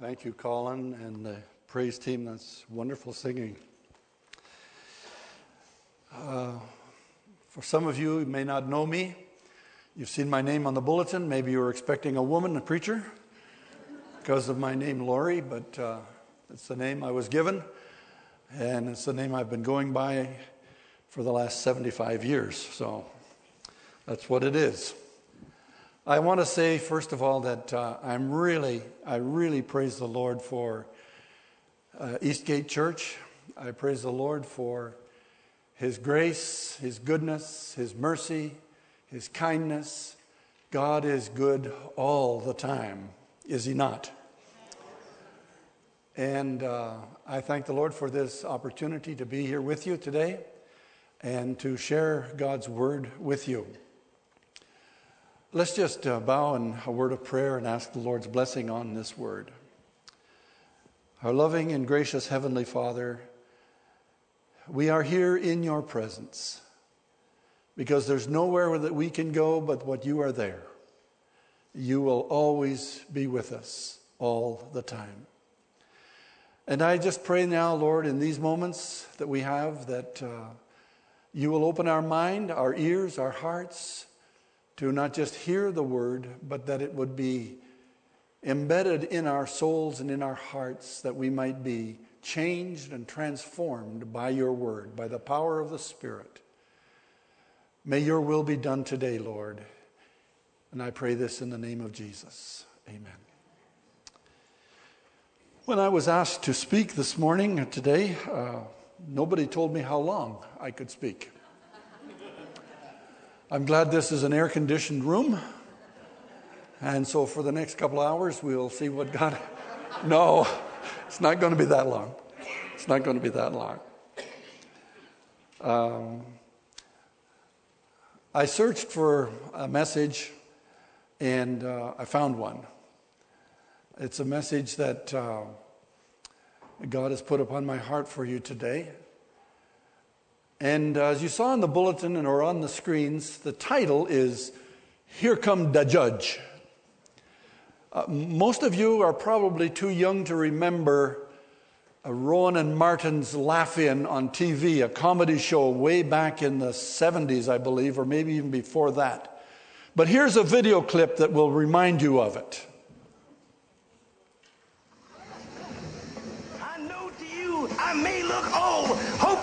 Thank you, Colin, and the praise team. That's wonderful singing. Uh, for some of you who may not know me, you've seen my name on the bulletin. Maybe you were expecting a woman, a preacher, because of my name, Laurie, but uh, it's the name I was given, and it's the name I've been going by for the last 75 years. So that's what it is. I want to say, first of all, that uh, I'm really, I really praise the Lord for uh, Eastgate Church. I praise the Lord for His grace, His goodness, His mercy, His kindness. God is good all the time, is He not? And uh, I thank the Lord for this opportunity to be here with you today and to share God's word with you. Let's just uh, bow in a word of prayer and ask the Lord's blessing on this word. Our loving and gracious Heavenly Father, we are here in your presence because there's nowhere that we can go but what you are there. You will always be with us all the time. And I just pray now, Lord, in these moments that we have, that uh, you will open our mind, our ears, our hearts to not just hear the word, but that it would be embedded in our souls and in our hearts, that we might be changed and transformed by your word, by the power of the Spirit. May your will be done today, Lord. And I pray this in the name of Jesus. Amen. When I was asked to speak this morning, today, uh, nobody told me how long I could speak. I'm glad this is an air conditioned room. And so for the next couple hours, we'll see what God. No, it's not going to be that long. It's not going to be that long. Um, I searched for a message and uh, I found one. It's a message that uh, God has put upon my heart for you today. And uh, as you saw in the bulletin and or on the screens, the title is Here Come the Judge. Uh, most of you are probably too young to remember uh, Rowan and Martin's Laugh In on TV, a comedy show way back in the 70s, I believe, or maybe even before that. But here's a video clip that will remind you of it.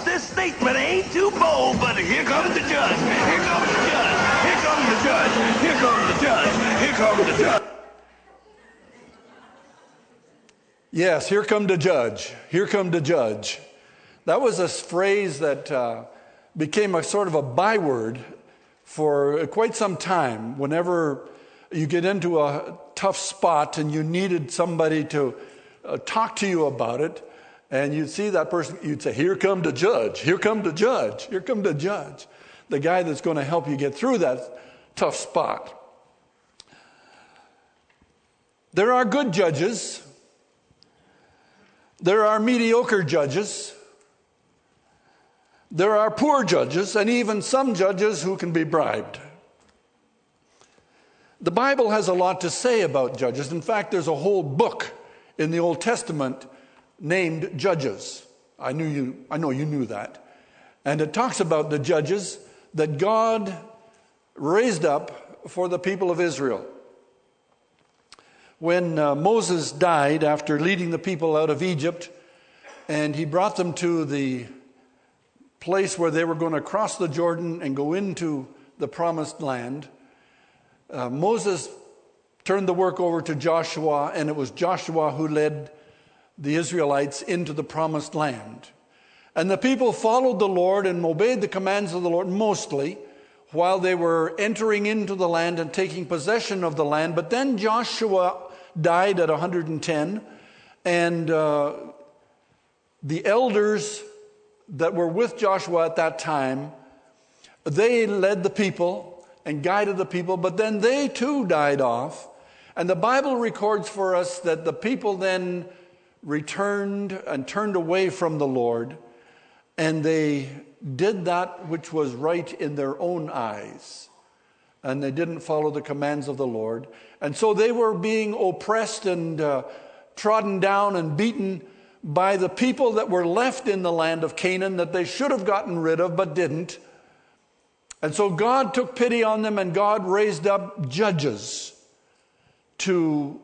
This statement ain't too bold, but here comes the judge. Here comes the judge. Here comes the judge. Here comes the judge. Here comes the judge. Yes, here come the judge. Here come the judge. That was a phrase that uh, became a sort of a byword for quite some time. Whenever you get into a tough spot and you needed somebody to uh, talk to you about it, and you'd see that person, you'd say, Here come the judge, here come the judge, here come the judge. The guy that's going to help you get through that tough spot. There are good judges, there are mediocre judges, there are poor judges, and even some judges who can be bribed. The Bible has a lot to say about judges. In fact, there's a whole book in the Old Testament named Judges. I knew you, I know you knew that. And it talks about the judges that God raised up for the people of Israel. When uh, Moses died after leading the people out of Egypt, and he brought them to the place where they were going to cross the Jordan and go into the promised land, uh, Moses turned the work over to Joshua, and it was Joshua who led the Israelites into the promised land. And the people followed the Lord and obeyed the commands of the Lord mostly while they were entering into the land and taking possession of the land. But then Joshua died at 110, and uh, the elders that were with Joshua at that time, they led the people and guided the people, but then they too died off. And the Bible records for us that the people then returned and turned away from the Lord, and they did that which was right in their own eyes. And they didn't follow the commands of the Lord. And so they were being oppressed and uh, trodden down and beaten by the people that were left in the land of Canaan that they should have gotten rid of but didn't. And so God took pity on them and God raised up judges to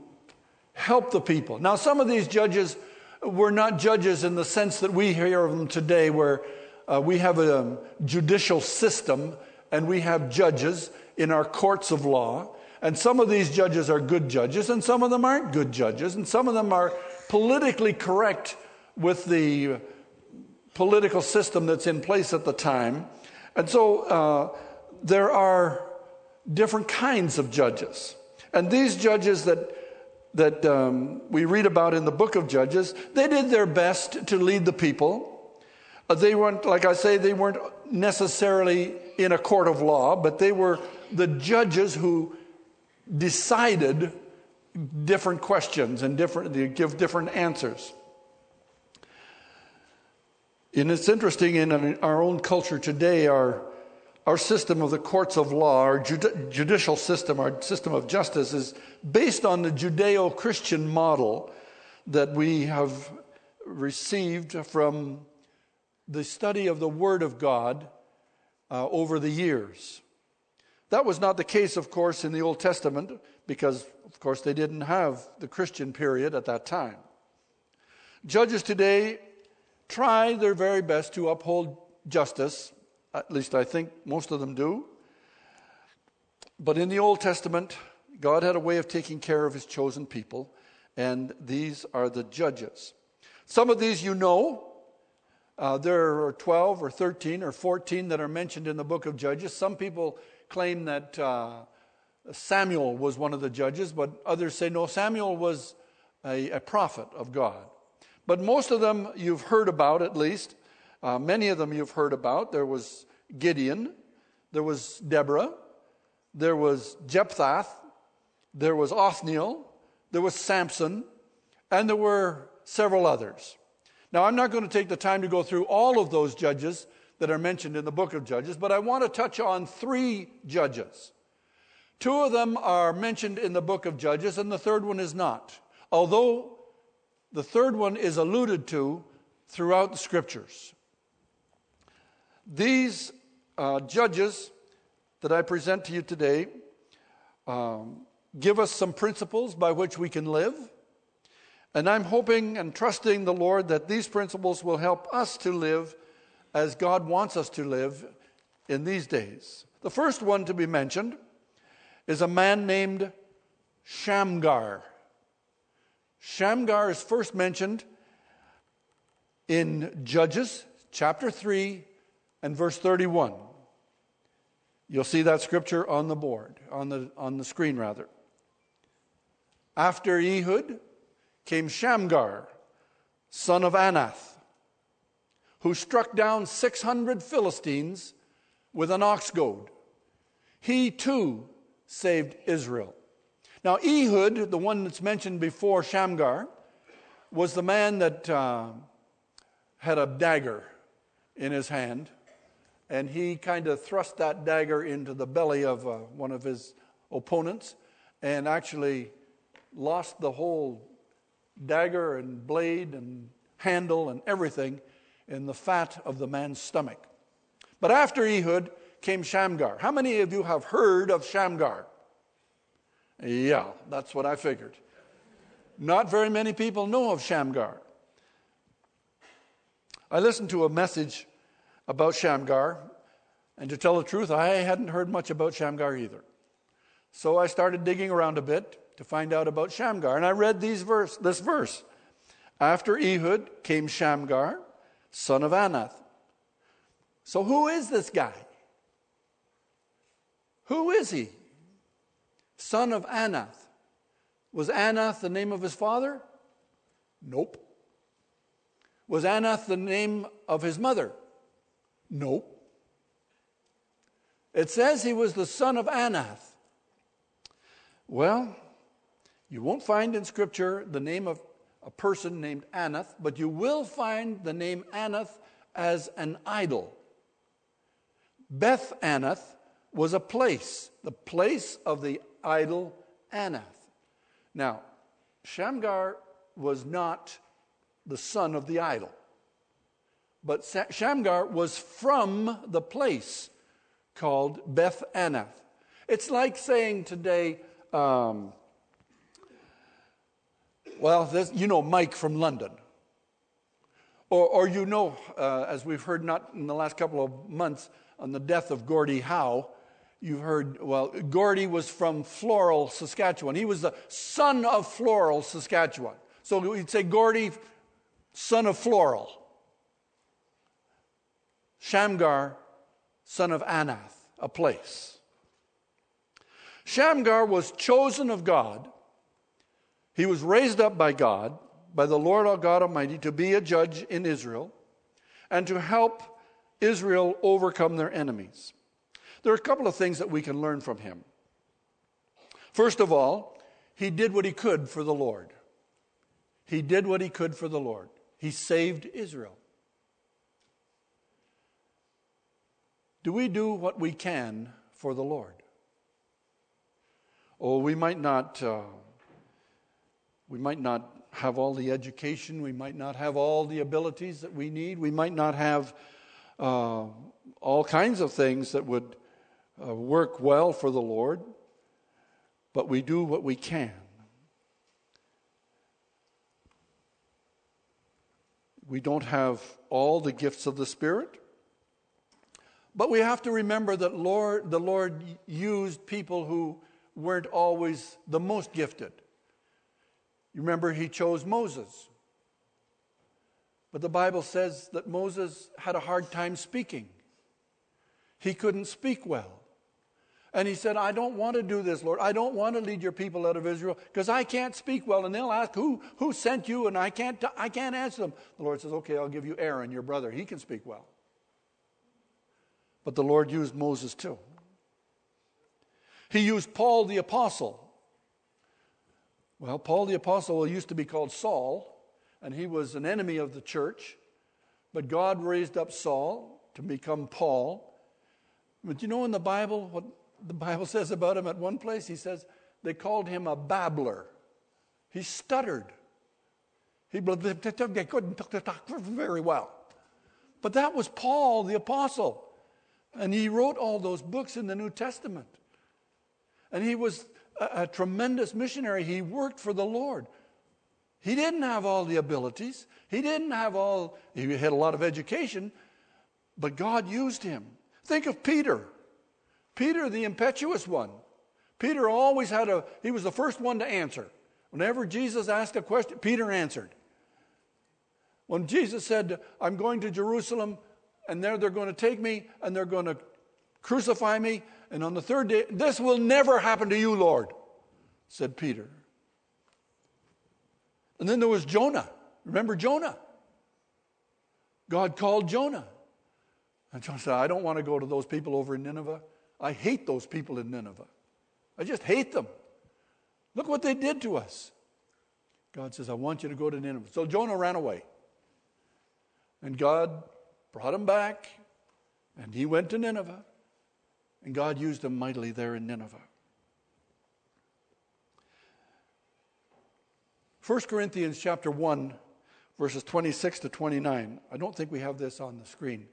help the people. Now, some of these judges were not judges in the sense that we hear of them today, where uh, we have a judicial system and we have judges in our courts of law. And some of these judges are good judges, and some of them aren't good judges, and some of them are politically correct with the political system that's in place at the time. And so uh, there are different kinds of judges. And these judges that that um, we read about in the book of Judges, they did their best to lead the people. Uh, they weren't, like I say, they weren't necessarily in a court of law, but they were the judges who decided different questions and different, they give different answers. And it's interesting in our own culture today, our, our system of the courts of law, our judicial system, our system of justice is based on the Judeo Christian model that we have received from the study of the Word of God uh, over the years. That was not the case, of course, in the Old Testament, because, of course, they didn't have the Christian period at that time. Judges today try their very best to uphold justice, at least I think most of them do. But in the Old Testament, God had a way of taking care of his chosen people, and these are the judges. Some of these you know. Uh, there are 12 or 13 or 14 that are mentioned in the book of Judges. Some people claim that uh, Samuel was one of the judges, but others say no, Samuel was a, a prophet of God. But most of them you've heard about at least. Uh, many of them you've heard about. There was Gideon, there was Deborah, there was Jephthah, there was Othniel, there was Samson, and there were several others. Now, I'm not going to take the time to go through all of those judges that are mentioned in the book of Judges, but I want to touch on three judges. Two of them are mentioned in the book of Judges, and the third one is not. Although the third one is alluded to throughout the scriptures. These uh, judges that I present to you today um, give us some principles by which we can live. And I'm hoping and trusting the Lord that these principles will help us to live as God wants us to live in these days. The first one to be mentioned is a man named Shamgar. Shamgar is first mentioned in Judges chapter 3 and verse 31. You'll see that scripture on the board, on the, on the screen rather. After Ehud came Shamgar, son of Anath, who struck down 600 Philistines with an ox goad. He too saved Israel. Now, Ehud, the one that's mentioned before Shamgar, was the man that uh, had a dagger in his hand, and he kind of thrust that dagger into the belly of uh, one of his opponents and actually lost the whole dagger and blade and handle and everything in the fat of the man's stomach. But after Ehud came Shamgar. How many of you have heard of Shamgar? Yeah, that's what I figured. Not very many people know of Shamgar. I listened to a message about Shamgar, and to tell the truth, I hadn't heard much about Shamgar either. So I started digging around a bit to find out about Shamgar. And I read these verse, this verse. After Ehud came Shamgar, son of Anath. So who is this guy? Who is he? Son of Anath. Was Anath the name of his father? Nope. Was Anath the name of his mother? Nope. It says he was the son of Anath. Well, you won't find in Scripture the name of a person named Anath, but you will find the name Anath as an idol. Beth Anath was a place, the place of the idol Anath. Now, Shamgar was not the son of the idol. But Shamgar was from the place called Beth Anath. It's like saying today, um, well, this, you know Mike from London. Or, or you know, uh, as we've heard not in the last couple of months on the death of Gordie Howe, you've heard, well, Gordie was from Floral, Saskatchewan. He was the son of Floral, Saskatchewan. So we'd say Gordie, son of Floral. Shamgar, son of Anath, a place. Shamgar was chosen of God. He was raised up by God, by the Lord our God Almighty, to be a judge in Israel and to help Israel overcome their enemies. There are a couple of things that we can learn from him. First of all, he did what he could for the Lord. He did what he could for the Lord. He saved Israel. Do we do what we can for the Lord? Oh, we might not. Uh, we might not have all the education. We might not have all the abilities that we need. We might not have uh, all kinds of things that would uh, work well for the Lord. But we do what we can. We don't have all the gifts of the Spirit. But we have to remember that Lord, the Lord used people who weren't always the most gifted. You remember he chose Moses. But the Bible says that Moses had a hard time speaking. He couldn't speak well. And he said, I don't want to do this, Lord. I don't want to lead your people out of Israel because I can't speak well. And they'll ask, who, who sent you? And I can't, I can't answer them. The Lord says, Okay, I'll give you Aaron, your brother. He can speak well. But the Lord used Moses too. He used Paul the Apostle. Well, Paul the Apostle used to be called Saul, and he was an enemy of the church. But God raised up Saul to become Paul. But you know in the Bible what the Bible says about him at one place? He says they called him a babbler. He stuttered. He couldn't talk very well. But that was Paul the Apostle. And he wrote all those books in the New Testament. And he was a, a, tremendous missionary. He worked for the Lord. He didn't have all the abilities, he didn't have all, he had a lot of education, but God used him. Think of Peter. Peter, the impetuous one. Peter always had a, he was the first one to answer. Whenever Jesus asked a question, Peter answered. When Jesus said, I'm going to Jerusalem, and there they're going to take me and they're going to crucify me. And on the third day, this will never happen to you, Lord, said Peter. And then there was Jonah. Remember Jonah? God called Jonah. And Jonah said, I don't want to go to those people over in Nineveh. I hate those people in Nineveh. I just hate them. Look what they did to us. God says, I want you to go to Nineveh. So Jonah ran away. And God brought him back, and he went to Nineveh, and God used him mightily there in Nineveh. 1 Corinthians chapter 1 verses 26 to 29. I don't think we have this on the screen.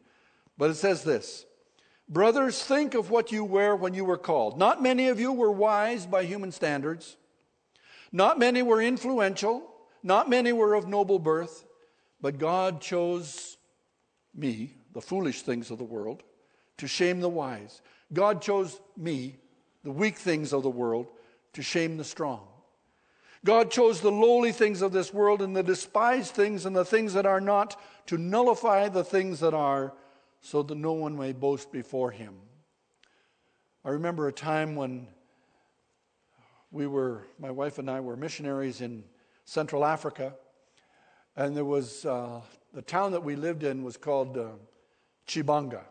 But it says this, Brothers, think of what you were when you were called. Not many of you were wise by human standards. Not many were influential. Not many were of noble birth. But God chose me, the foolish things of the world, to shame the wise. God chose me, the weak things of the world, to shame the strong. God chose the lowly things of this world and the despised things and the things that are not to nullify the things that are, so that no one may boast before him. I remember a time when we were, my wife and I were missionaries in Central Africa, and there was uh, the town that we lived in was called uh, Tchibanga.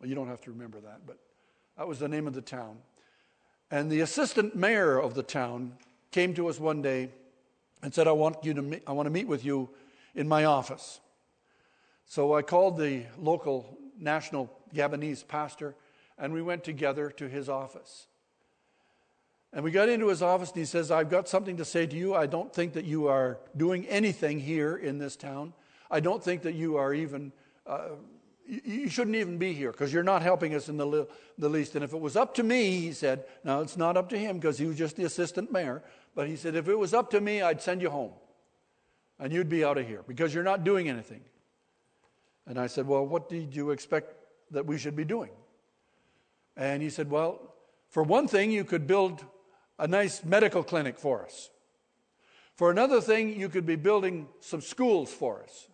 Well, you don't have to remember that, but that was the name of the town. And the assistant mayor of the town came to us one day and said, I want, you to I want to meet with you in my office. So I called the local national Gabonese pastor, and we went together to his office. And we got into his office and he says, I've got something to say to you. I don't think that you are doing anything here in this town. I don't think that you are even, uh, you, you, shouldn't even be here because you're not helping us in the, li- the least. And if it was up to me, he said, now it's not up to him because he was just the assistant mayor, but he said, if it was up to me, I'd send you home and you'd be out of here because you're not doing anything. And I said, well, what did you expect that we should be doing? And he said, well, for one thing, you could build a nice medical clinic for us. For another thing, you could be building some schools for us.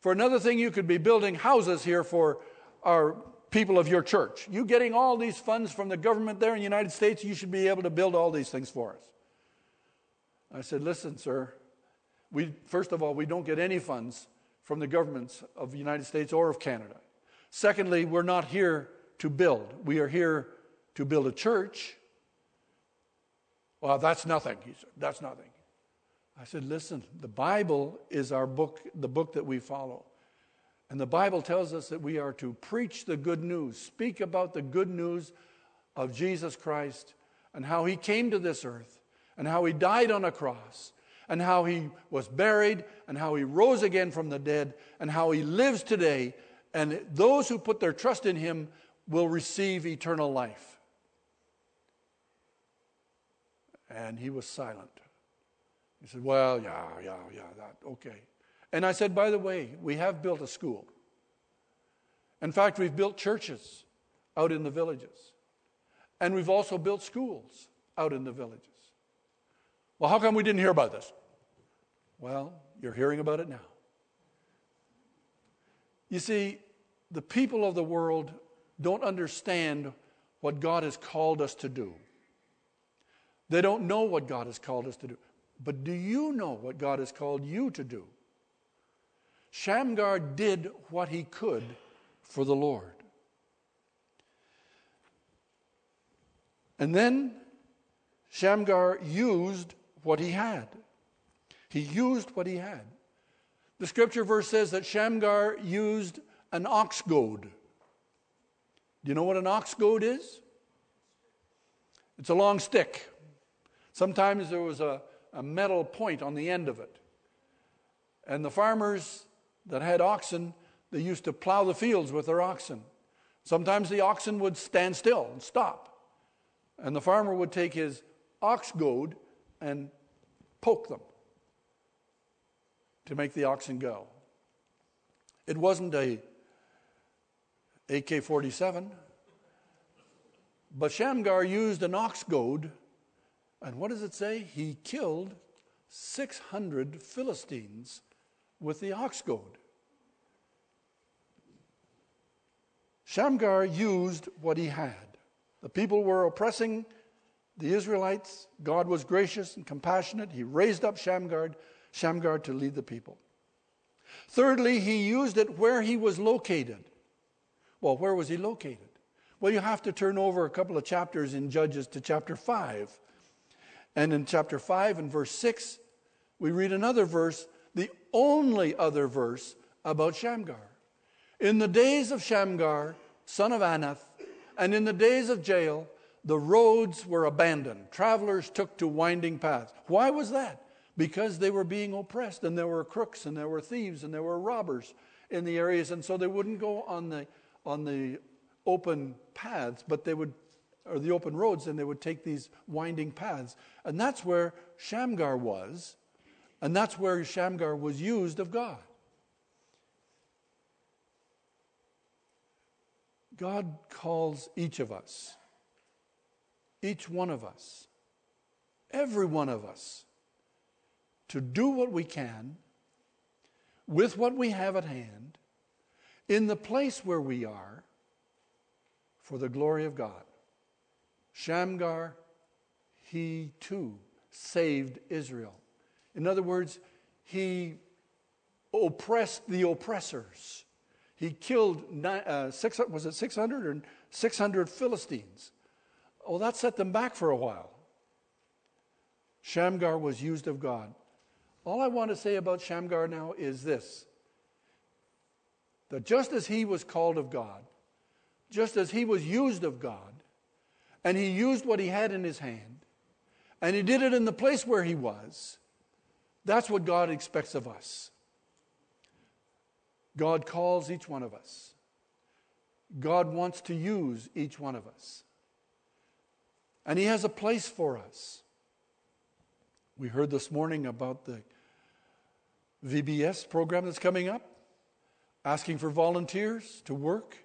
For another thing, you could be building houses here for our people of your church. You getting all these funds from the government there in the United States, you should be able to build all these things for us. I said, Listen, sir, we, first of all, we don't get any funds from the governments of the United States or of Canada. Secondly, we're not here to build, we are here to build a church well, that's nothing. He said, That's nothing. I said, Listen, the Bible is our book, the book that we follow. And the Bible tells us that we are to preach the good news, speak about the good news of Jesus Christ and how he came to this earth and how he died on a cross and how he was buried and how he rose again from the dead and how he lives today. And those who put their trust in him will receive eternal life. And he was silent. He said, Well, yeah, yeah, yeah, that, okay. And I said, By the way, we have built a school. In fact, we've built churches out in the villages. And we've also built schools out in the villages. Well, how come we didn't hear about this? Well, you're hearing about it now. You see, the people of the world don't understand what God has called us to do. They don't know what God has called us to do. But do you know what God has called you to do? Shamgar did what he could for the Lord. And then Shamgar used what he had. He used what he had. The scripture verse says that Shamgar used an ox goad. Do you know what an ox goad is? It's a long stick. Sometimes there was a, a metal point on the end of it. And the farmers that had oxen, they used to plow the fields with their oxen. Sometimes the oxen would stand still and stop. And the farmer would take his ox goad and poke them to make the oxen go. It wasn't a AK 47, but Shamgar used an ox goad and what does it say? He killed 600 Philistines with the ox goad. Shamgar used what he had. The people were oppressing the Israelites. God was gracious and compassionate. He raised up Shamgar, Shamgar to lead the people. Thirdly, he used it where he was located. Well, where was he located? Well, you have to turn over a couple of chapters in Judges to chapter 5 and in chapter 5 and verse 6, we read another verse, the only other verse about Shamgar. In the days of Shamgar, son of Anath, and in the days of Jael, the roads were abandoned. Travelers took to winding paths. Why was that? Because they were being oppressed, and there were crooks, and there were thieves, and there were robbers in the areas, and so they wouldn't go on the, on the open paths, but they would or the open roads, and they would take these winding paths. And that's where Shamgar was, and that's where Shamgar was used of God. God calls each of us, each one of us, every one of us, to do what we can with what we have at hand in the place where we are for the glory of God. Shamgar, he too saved Israel. In other words, he oppressed the oppressors. He killed, uh, six, was it 600 or 600 Philistines? Oh, that set them back for a while. Shamgar was used of God. All I want to say about Shamgar now is this that just as he was called of God, just as he was used of God, and he used what he had in his hand. And he did it in the place where he was. That's what God expects of us. God calls each one of us. God wants to use each one of us. And He has a place for us. We heard this morning about the VBS program that's coming up, asking for volunteers to work.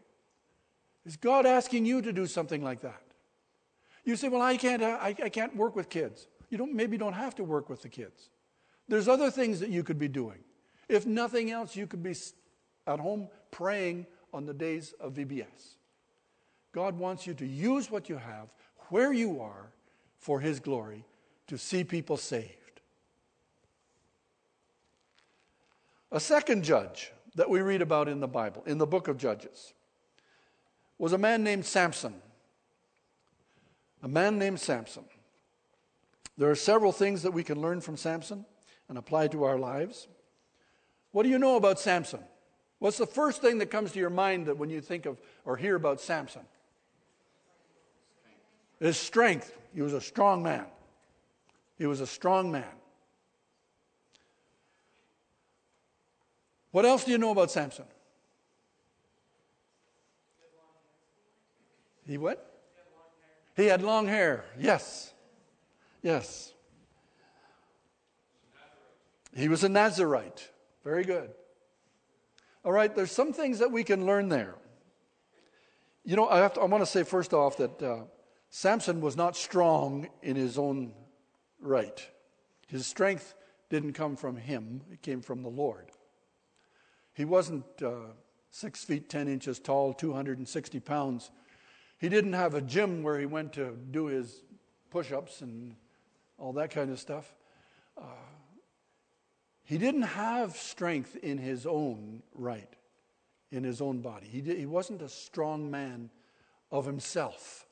Is God asking you to do something like that? You say, Well, I can't, uh, I, I can't work with kids. You don't, maybe don't have to work with the kids. There's other things that you could be doing. If nothing else, you could be at home praying on the days of VBS. God wants you to use what you have where you are for His glory to see people saved. A second judge that we read about in the Bible, in the book of Judges, was a man named Samson. A man named Samson. There are several things that we can learn from Samson and apply to our lives. What do you know about Samson? What's the first thing that comes to your mind that when you think of or hear about Samson? His strength. He was a strong man. He was a strong man. What else do you know about Samson? He what? He had long hair. Yes. Yes. He was a Nazarite. Very good. All right, there's some things that we can learn there. You know, I, have to, I want to say first off that uh, Samson was not strong in his own right. His strength didn't come from him, it came from the Lord. He wasn't uh, six feet, 10 inches tall, 260 pounds. He didn't have a gym where he went to do his push ups and all that kind of stuff. Uh, he didn't have strength in his own right, in his own body. He, did, he wasn't a strong man of himself.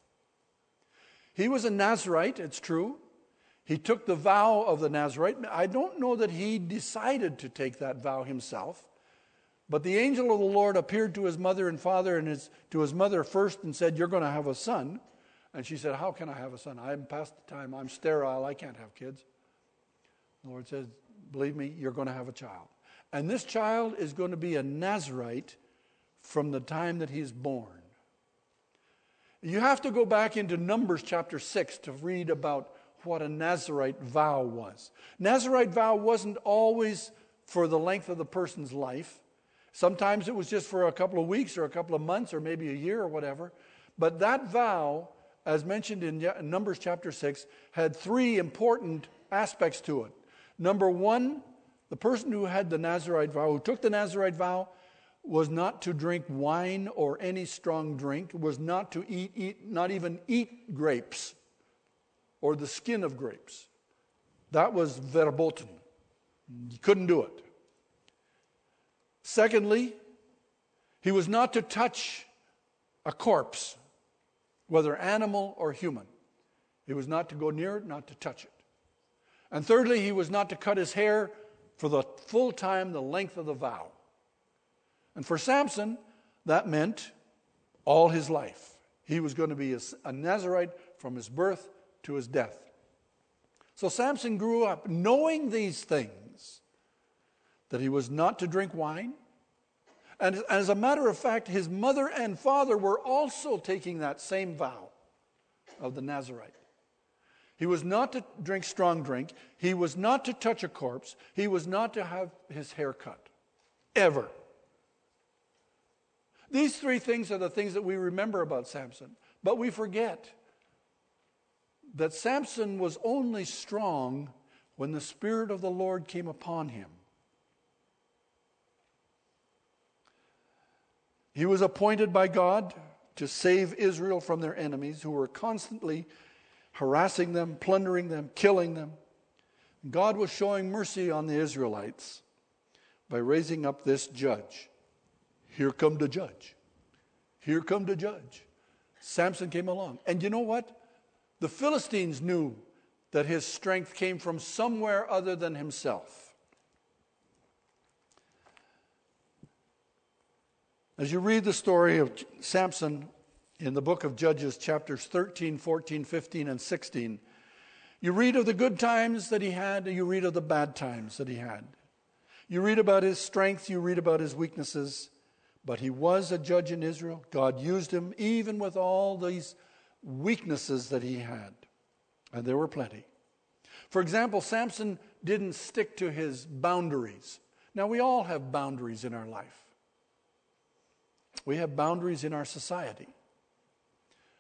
He was a Nazarite, it's true. He took the vow of the Nazarite. I don't know that he decided to take that vow himself, but the angel of the Lord appeared to his mother and father and his, to his mother first and said, You're going to have a son. And she said, How can I have a son? I'm past the time. I'm sterile. I can't have kids. The Lord says, believe me, you're going to have a child. And this child is going to be a Nazarite from the time that he's born. You have to go back into Numbers chapter 6 to read about what a Nazarite vow was. Nazarite vow wasn't always for the length of the person's life. Sometimes it was just for a couple of weeks or a couple of months or maybe a year or whatever. But that vow, as mentioned in Numbers chapter 6, had three important aspects to it. Number one, the person who had the Nazarite vow, who took the Nazarite vow, was not to drink wine or any strong drink, was not to eat, eat not even eat grapes or the skin of grapes. That was verboten. You couldn't do it. Secondly, he was not to touch a corpse, whether animal or human. He was not to go near it, not to touch it. And thirdly, he was not to cut his hair for the full time, the length of the vow. And for Samson, that meant all his life. He was going to be a Nazarite from his birth to his death. So Samson grew up knowing these things that he was not to drink wine. And as a matter of fact, his mother and father were also taking that same vow of the Nazarite. He was not to drink strong drink. He was not to touch a corpse. He was not to have his hair cut. Ever. These three things are the things that we remember about Samson. But we forget that Samson was only strong when the Spirit of the Lord came upon him. He was appointed by God to save Israel from their enemies who were constantly harassing them, plundering them, killing them. God was showing mercy on the Israelites by raising up this judge. Here come the judge. Here come the judge. Samson came along. And you know what? The Philistines knew that his strength came from somewhere other than himself. As you read the story of Samson in the book of Judges, chapters 13, 14, 15, and 16, You read of the good times that he had, and you read of the bad times that he had. You read about his strength, you read about his weaknesses, but he was a judge in Israel. God used him even with all these weaknesses that he had, and there were plenty. For example, Samson didn't stick to his boundaries. Now, we all have boundaries in our life, we have boundaries in our society.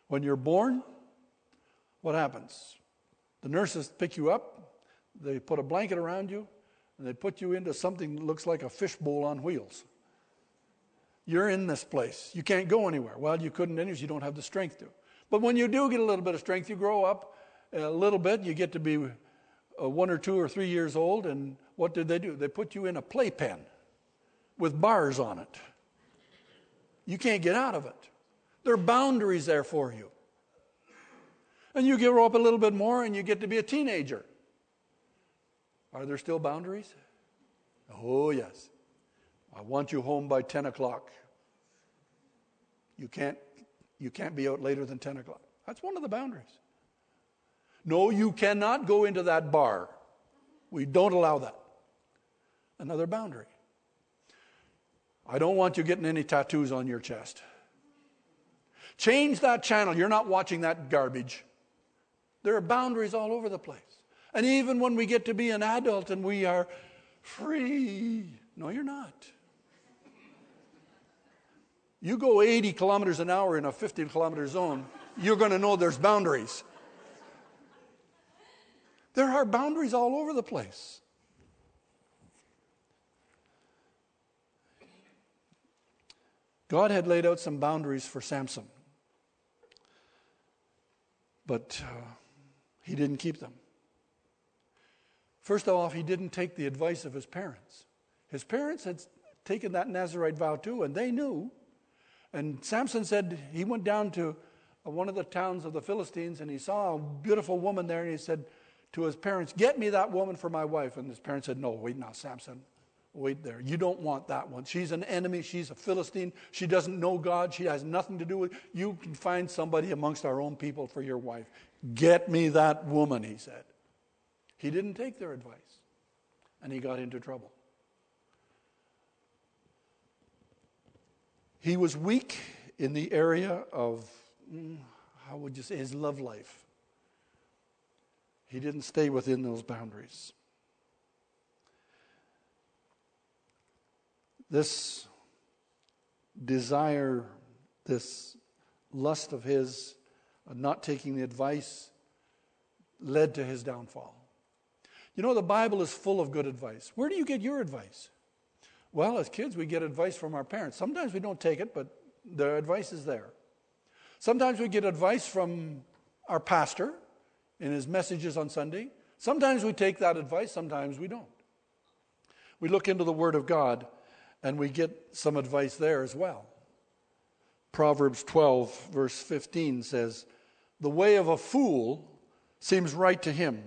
When you're born, what happens? The nurses pick you up, they put a blanket around you, and they put you into something that looks like a fishbowl on wheels. You're in this place. You can't go anywhere. Well, you couldn't anyways, you don't have the strength to. But when you do get a little bit of strength, you grow up a little bit, you get to be uh, one or two or three years old, and what did they do? They put you in a playpen with bars on it. You can't get out of it. There are boundaries there for you. And you grow up a little bit more and you get to be a teenager. Are there still boundaries? Oh, yes. I want you home by 10 o'clock. You can't, you can't be out later than 10 o'clock. That's one of the boundaries. No, you cannot go into that bar. We don't allow that. Another boundary. I don't want you getting any tattoos on your chest. Change that channel. You're not watching that garbage. There are boundaries all over the place. And even when we get to be an adult and we are free, no, you're not. You go 80 kilometers an hour in a 50 kilometer zone, you're going to know there's boundaries. There are boundaries all over the place. God had laid out some boundaries for Samson, but uh, he didn't keep them. First of all, he didn't take the advice of his parents. His parents had taken that Nazarite vow too, and they knew. And Samson said he went down to one of the towns of the Philistines and he saw a beautiful woman there, and he said, to his parents, Get me that woman for my wife. And his parents said, No, wait now, Samson. Wait there. You don't want that one. She's an enemy. She's a Philistine. She doesn't know God. She has nothing to do with you. can find somebody amongst our own people for your wife. Get me that woman, he said. He didn't take their advice. And he got into trouble. He was weak in the area of, mm, how would you say, his love life. He didn't stay within those boundaries. This desire, this lust of his, of not taking the advice, led to his downfall. You know, the Bible is full of good advice. Where do you get your advice? Well, as kids, we get advice from our parents. Sometimes we don't take it, but the advice is there. Sometimes we get advice from our pastor in his messages on Sunday. Sometimes we take that advice, sometimes we don't. We look into the Word of God and we get some advice there as well. Proverbs 12, verse 15 says, The way of a fool seems right to him,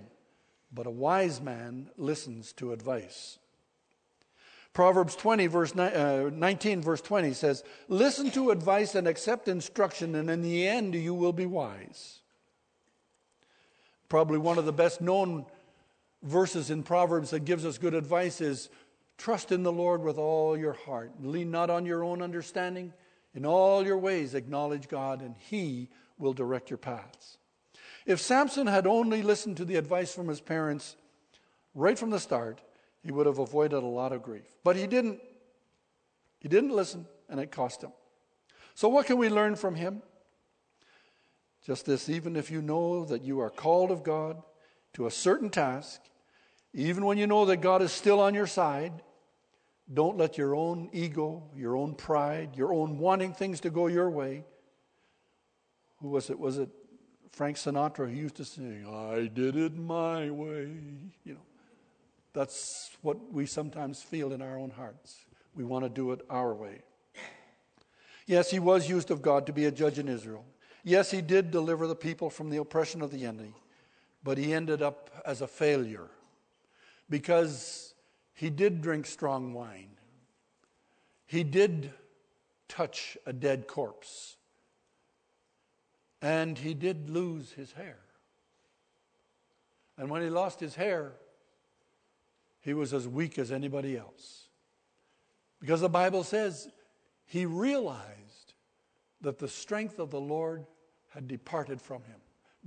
but a wise man listens to advice. Proverbs 20, verse uh, 19, verse 20 says, Listen to advice and accept instruction, and in the end you will be wise. Probably one of the best known verses in Proverbs that gives us good advice is trust in the Lord with all your heart. Lean not on your own understanding. In all your ways, acknowledge God, and He will direct your paths. If Samson had only listened to the advice from his parents right from the start, he would have avoided a lot of grief. But he didn't. He didn't listen, and it cost him. So, what can we learn from him? Just this, even if you know that you are called of God to a certain task, even when you know that God is still on your side, don't let your own ego, your own pride, your own wanting things to go your way. Who was it? Was it Frank Sinatra who used to sing, I did it my way? You know, that's what we sometimes feel in our own hearts. We want to do it our way. Yes, he was used of God to be a judge in Israel. Yes, he did deliver the people from the oppression of the enemy, but he ended up as a failure because he did drink strong wine. He did touch a dead corpse. And he did lose his hair. And when he lost his hair, he was as weak as anybody else. Because the Bible says he realized that the strength of the Lord had departed from him.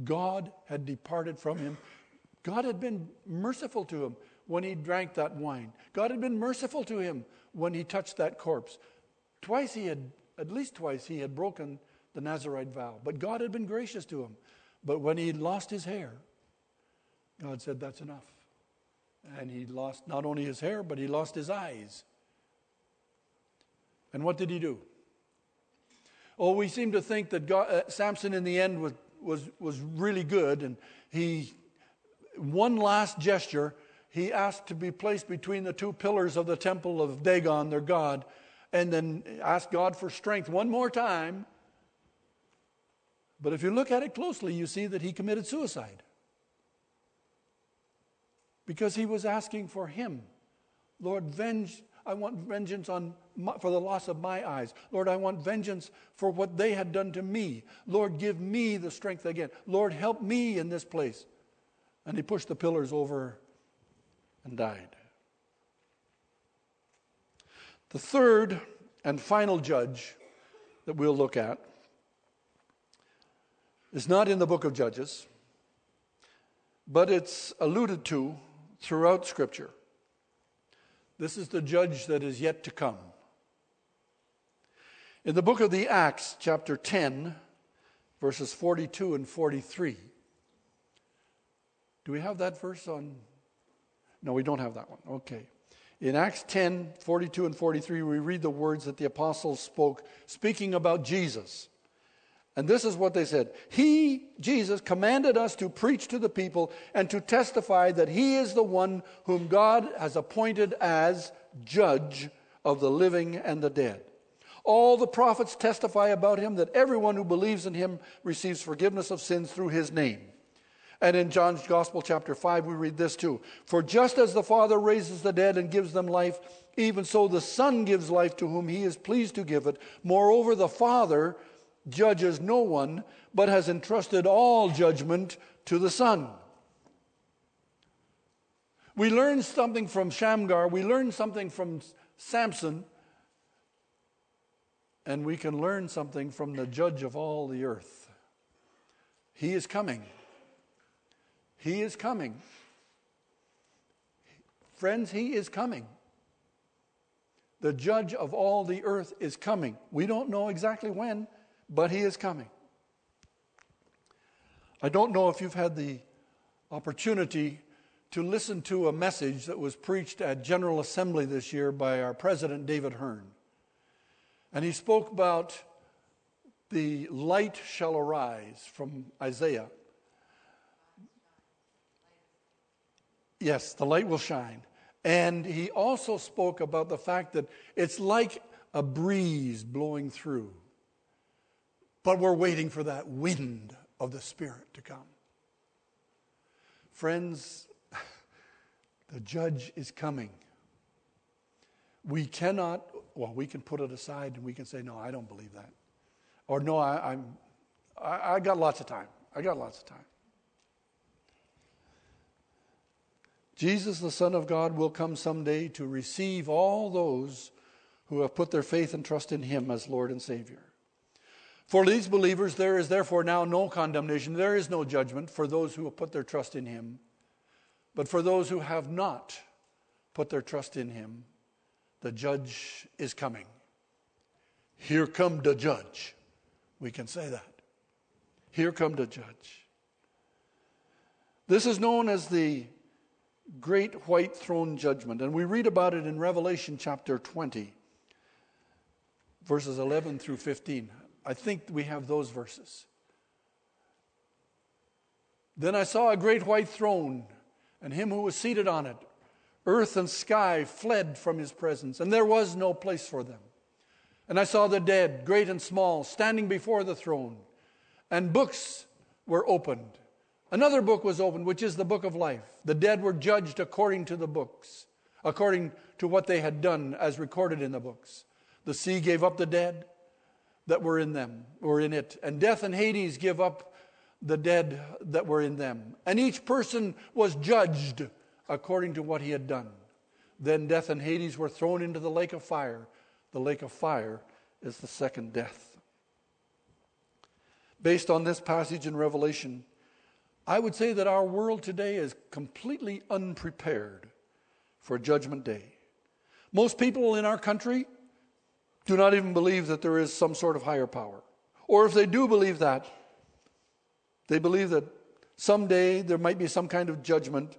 God had departed from him. God had been merciful to him when he drank that wine. God had been merciful to him when he touched that corpse. Twice he had, at least twice, he had broken the Nazarite vow. But God had been gracious to him. But when he lost his hair, God said, That's enough. And he lost not only his hair, but he lost his eyes. And what did he do? Oh, we seem to think that God, uh, Samson in the end was, was, was really good, and he, one last gesture, he asked to be placed between the two pillars of the temple of Dagon, their God, and then asked God for strength one more time. But if you look at it closely, you see that he committed suicide because he was asking for him. Lord, venge, I want vengeance on my, for the loss of my eyes. Lord, I want vengeance for what they had done to me. Lord, give me the strength again. Lord, help me in this place. And he pushed the pillars over and died. The third and final judge that we'll look at is not in the book of Judges, but it's alluded to throughout Scripture. This is the judge that is yet to come. In the book of the Acts, chapter 10, verses 42 and 43. Do we have that verse on? No, we don't have that one. Okay. In Acts 10, 42 and 43, we read the words that the apostles spoke, speaking about Jesus. And this is what they said He, Jesus, commanded us to preach to the people and to testify that He is the one whom God has appointed as judge of the living and the dead. All the prophets testify about Him that everyone who believes in Him receives forgiveness of sins through His name. And in John's Gospel, chapter 5, we read this too For just as the Father raises the dead and gives them life, even so the Son gives life to whom He is pleased to give it. Moreover, the Father judges no one, but has entrusted all judgment to the Son. We learn something from Shamgar, we learn something from Samson, and we can learn something from the judge of all the earth. He is coming. He is coming. Friends, He is coming. The judge of all the earth is coming. We don't know exactly when, but he is coming. I don't know if you've had the opportunity to listen to a message that was preached at General Assembly this year by our president, David Hearn. And he spoke about the light shall arise from Isaiah. Yes, the light will shine. And he also spoke about the fact that it's like a breeze blowing through. But we're waiting for that wind of the Spirit to come. Friends, the judge is coming. We cannot, well, we can put it aside and we can say, no, I don't believe that. Or no, I, I'm, I, I got lots of time. I got lots of time. Jesus, the Son of God, will come someday to receive all those who have put their faith and trust in Him as Lord and Savior. For these believers, there is therefore now no condemnation. There is no judgment for those who have put their trust in Him. But for those who have not put their trust in Him, the judge is coming. Here come the judge. We can say that. Here come the judge. This is known as the Great White Throne Judgment, and we read about it in Revelation chapter 20, verses 11 through 15. I think we have those verses. Then I saw a great white throne and him who was seated on it. Earth and sky fled from his presence, and there was no place for them. And I saw the dead, great and small, standing before the throne, and books were opened. Another book was opened, which is the book of life. The dead were judged according to the books, according to what they had done as recorded in the books. The sea gave up the dead that were in them, or in it. And death and Hades give up the dead that were in them. And each person was judged according to what he had done. Then death and Hades were thrown into the lake of fire. The lake of fire is the second death. Based on this passage in Revelation, I would say that our world today is completely unprepared for Judgment Day. Most people in our country do not even believe that there is some sort of higher power. Or if they do believe that, they believe that someday there might be some kind of judgment.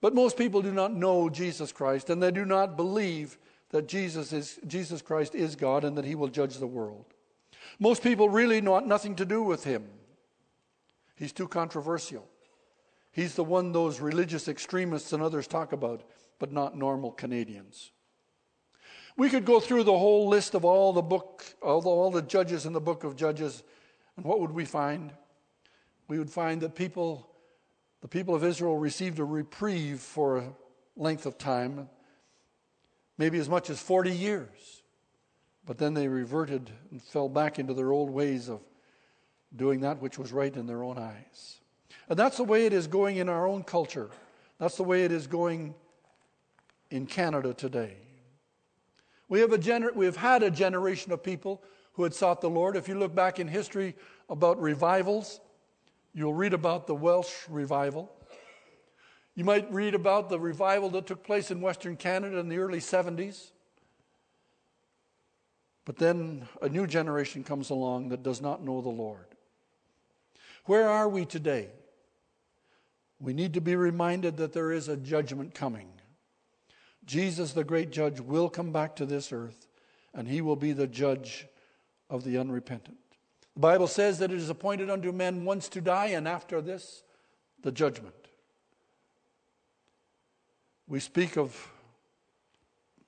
But most people do not know Jesus Christ, and they do not believe that Jesus, is, Jesus Christ is God and that he will judge the world. Most people really want nothing to do with him. He's too controversial. He's the one those religious extremists and others talk about, but not normal Canadians. We could go through the whole list of all the book, all the, all the judges in the book of Judges, and what would we find? We would find that people, the people of Israel received a reprieve for a length of time, maybe as much as 40 years. But then they reverted and fell back into their old ways of doing that which was right in their own eyes. And that's the way it is going in our own culture. That's the way it is going in Canada today. We have, a gener- we have had a generation of people who had sought the Lord. If you look back in history about revivals, you'll read about the Welsh revival. You might read about the revival that took place in Western Canada in the early 70s. But then a new generation comes along that does not know the Lord. Where are we today? We need to be reminded that there is a judgment coming. Jesus, the great judge, will come back to this earth and he will be the judge of the unrepentant. The Bible says that it is appointed unto men once to die, and after this, the judgment. We speak of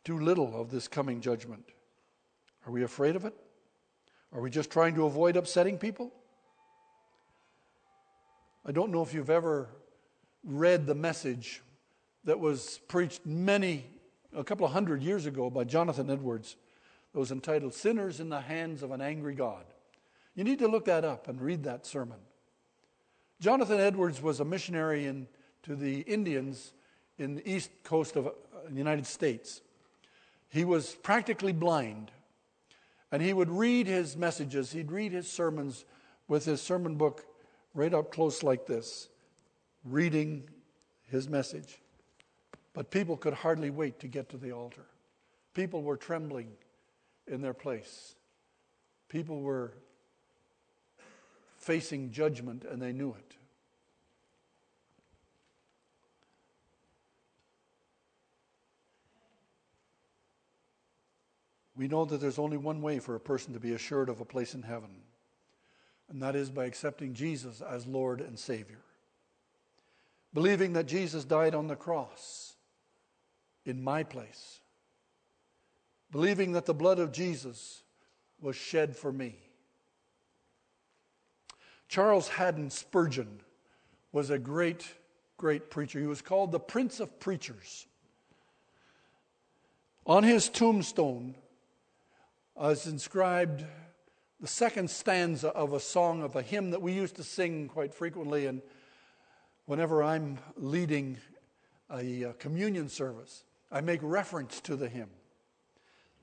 too little of this coming judgment. Are we afraid of it? Are we just trying to avoid upsetting people? I don't know if you've ever read the message that was preached many, a couple of hundred years ago by Jonathan Edwards. It was entitled Sinners in the Hands of an Angry God. You need to look that up and read that sermon. Jonathan Edwards was a missionary in, to the Indians in the east coast of uh, the United States. He was practically blind, and he would read his messages, he'd read his sermons with his sermon book right up close like this, reading his message. But people could hardly wait to get to the altar. People were trembling in their place. People were facing judgment and they knew it. We know that there's only one way for a person to be assured of a place in heaven, and that is by accepting Jesus as Lord and Savior. Believing that Jesus died on the cross in my place, believing that the blood of Jesus was shed for me. Charles Haddon Spurgeon was a great, great preacher. He was called the Prince of Preachers. On his tombstone is inscribed the second stanza of a song of a hymn that we used to sing quite frequently. And whenever I'm leading a uh, communion service, I make reference to the hymn.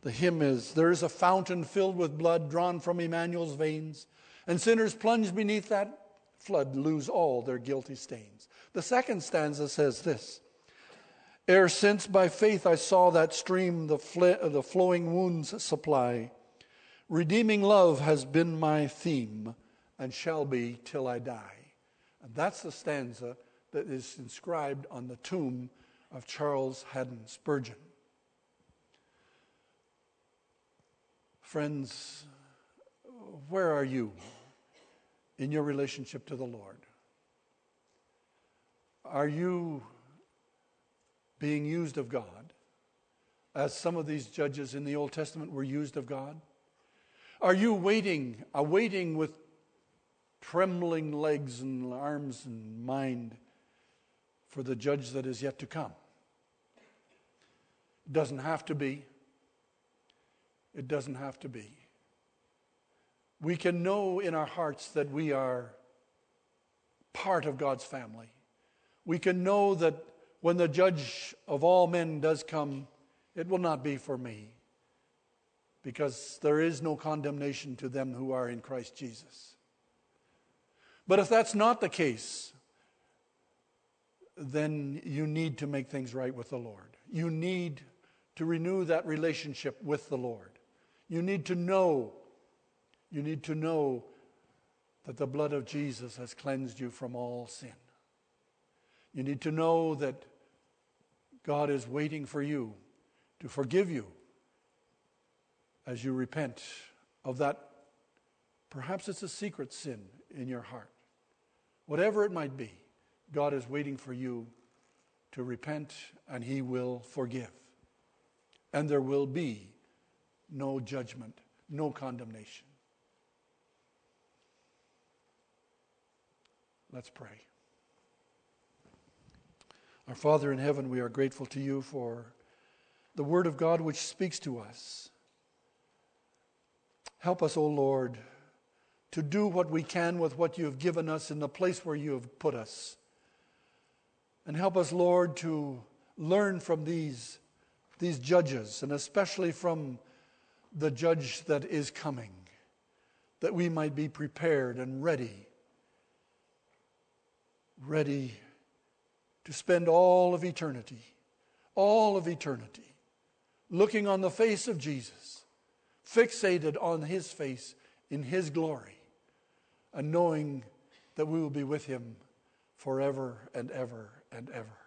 The hymn is There is a fountain filled with blood drawn from Emmanuel's veins, and sinners plunged beneath that flood lose all their guilty stains. The second stanza says this Ere since by faith I saw that stream the, fl- the flowing wounds supply, redeeming love has been my theme and shall be till I die. And that's the stanza that is inscribed on the tomb of Charles Haddon Spurgeon. Friends, where are you in your relationship to the Lord? Are you being used of God as some of these judges in the Old Testament were used of God? Are you waiting, awaiting with trembling legs and arms and mind for the judge that is yet to come. It doesn't have to be. It doesn't have to be. We can know in our hearts that we are part of God's family. We can know that when the judge of all men does come, it will not be for me, because there is no condemnation to them who are in Christ Jesus. But if that's not the case, then you need to make things right with the Lord. You need to renew that relationship with the Lord. You need to know, you need to know that the blood of Jesus has cleansed you from all sin. You need to know that God is waiting for you to forgive you as you repent of that. Perhaps it's a secret sin in your heart. Whatever it might be, God is waiting for you to repent and He will forgive. And there will be no judgment, no condemnation. Let's pray. Our Father in heaven, we are grateful to you for the Word of God which speaks to us. Help us, O Lord, to do what we can with what you have given us in the place where you have put us. And help us, Lord, to learn from these, these judges, and especially from the judge that is coming, that we might be prepared and ready, ready to spend all of eternity, all of eternity, looking on the face of Jesus, fixated on his face in his glory, and knowing that we will be with him forever and ever and ever.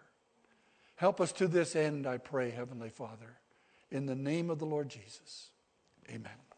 Help us to this end, I pray, Heavenly Father, in the name of the Lord Jesus. Amen.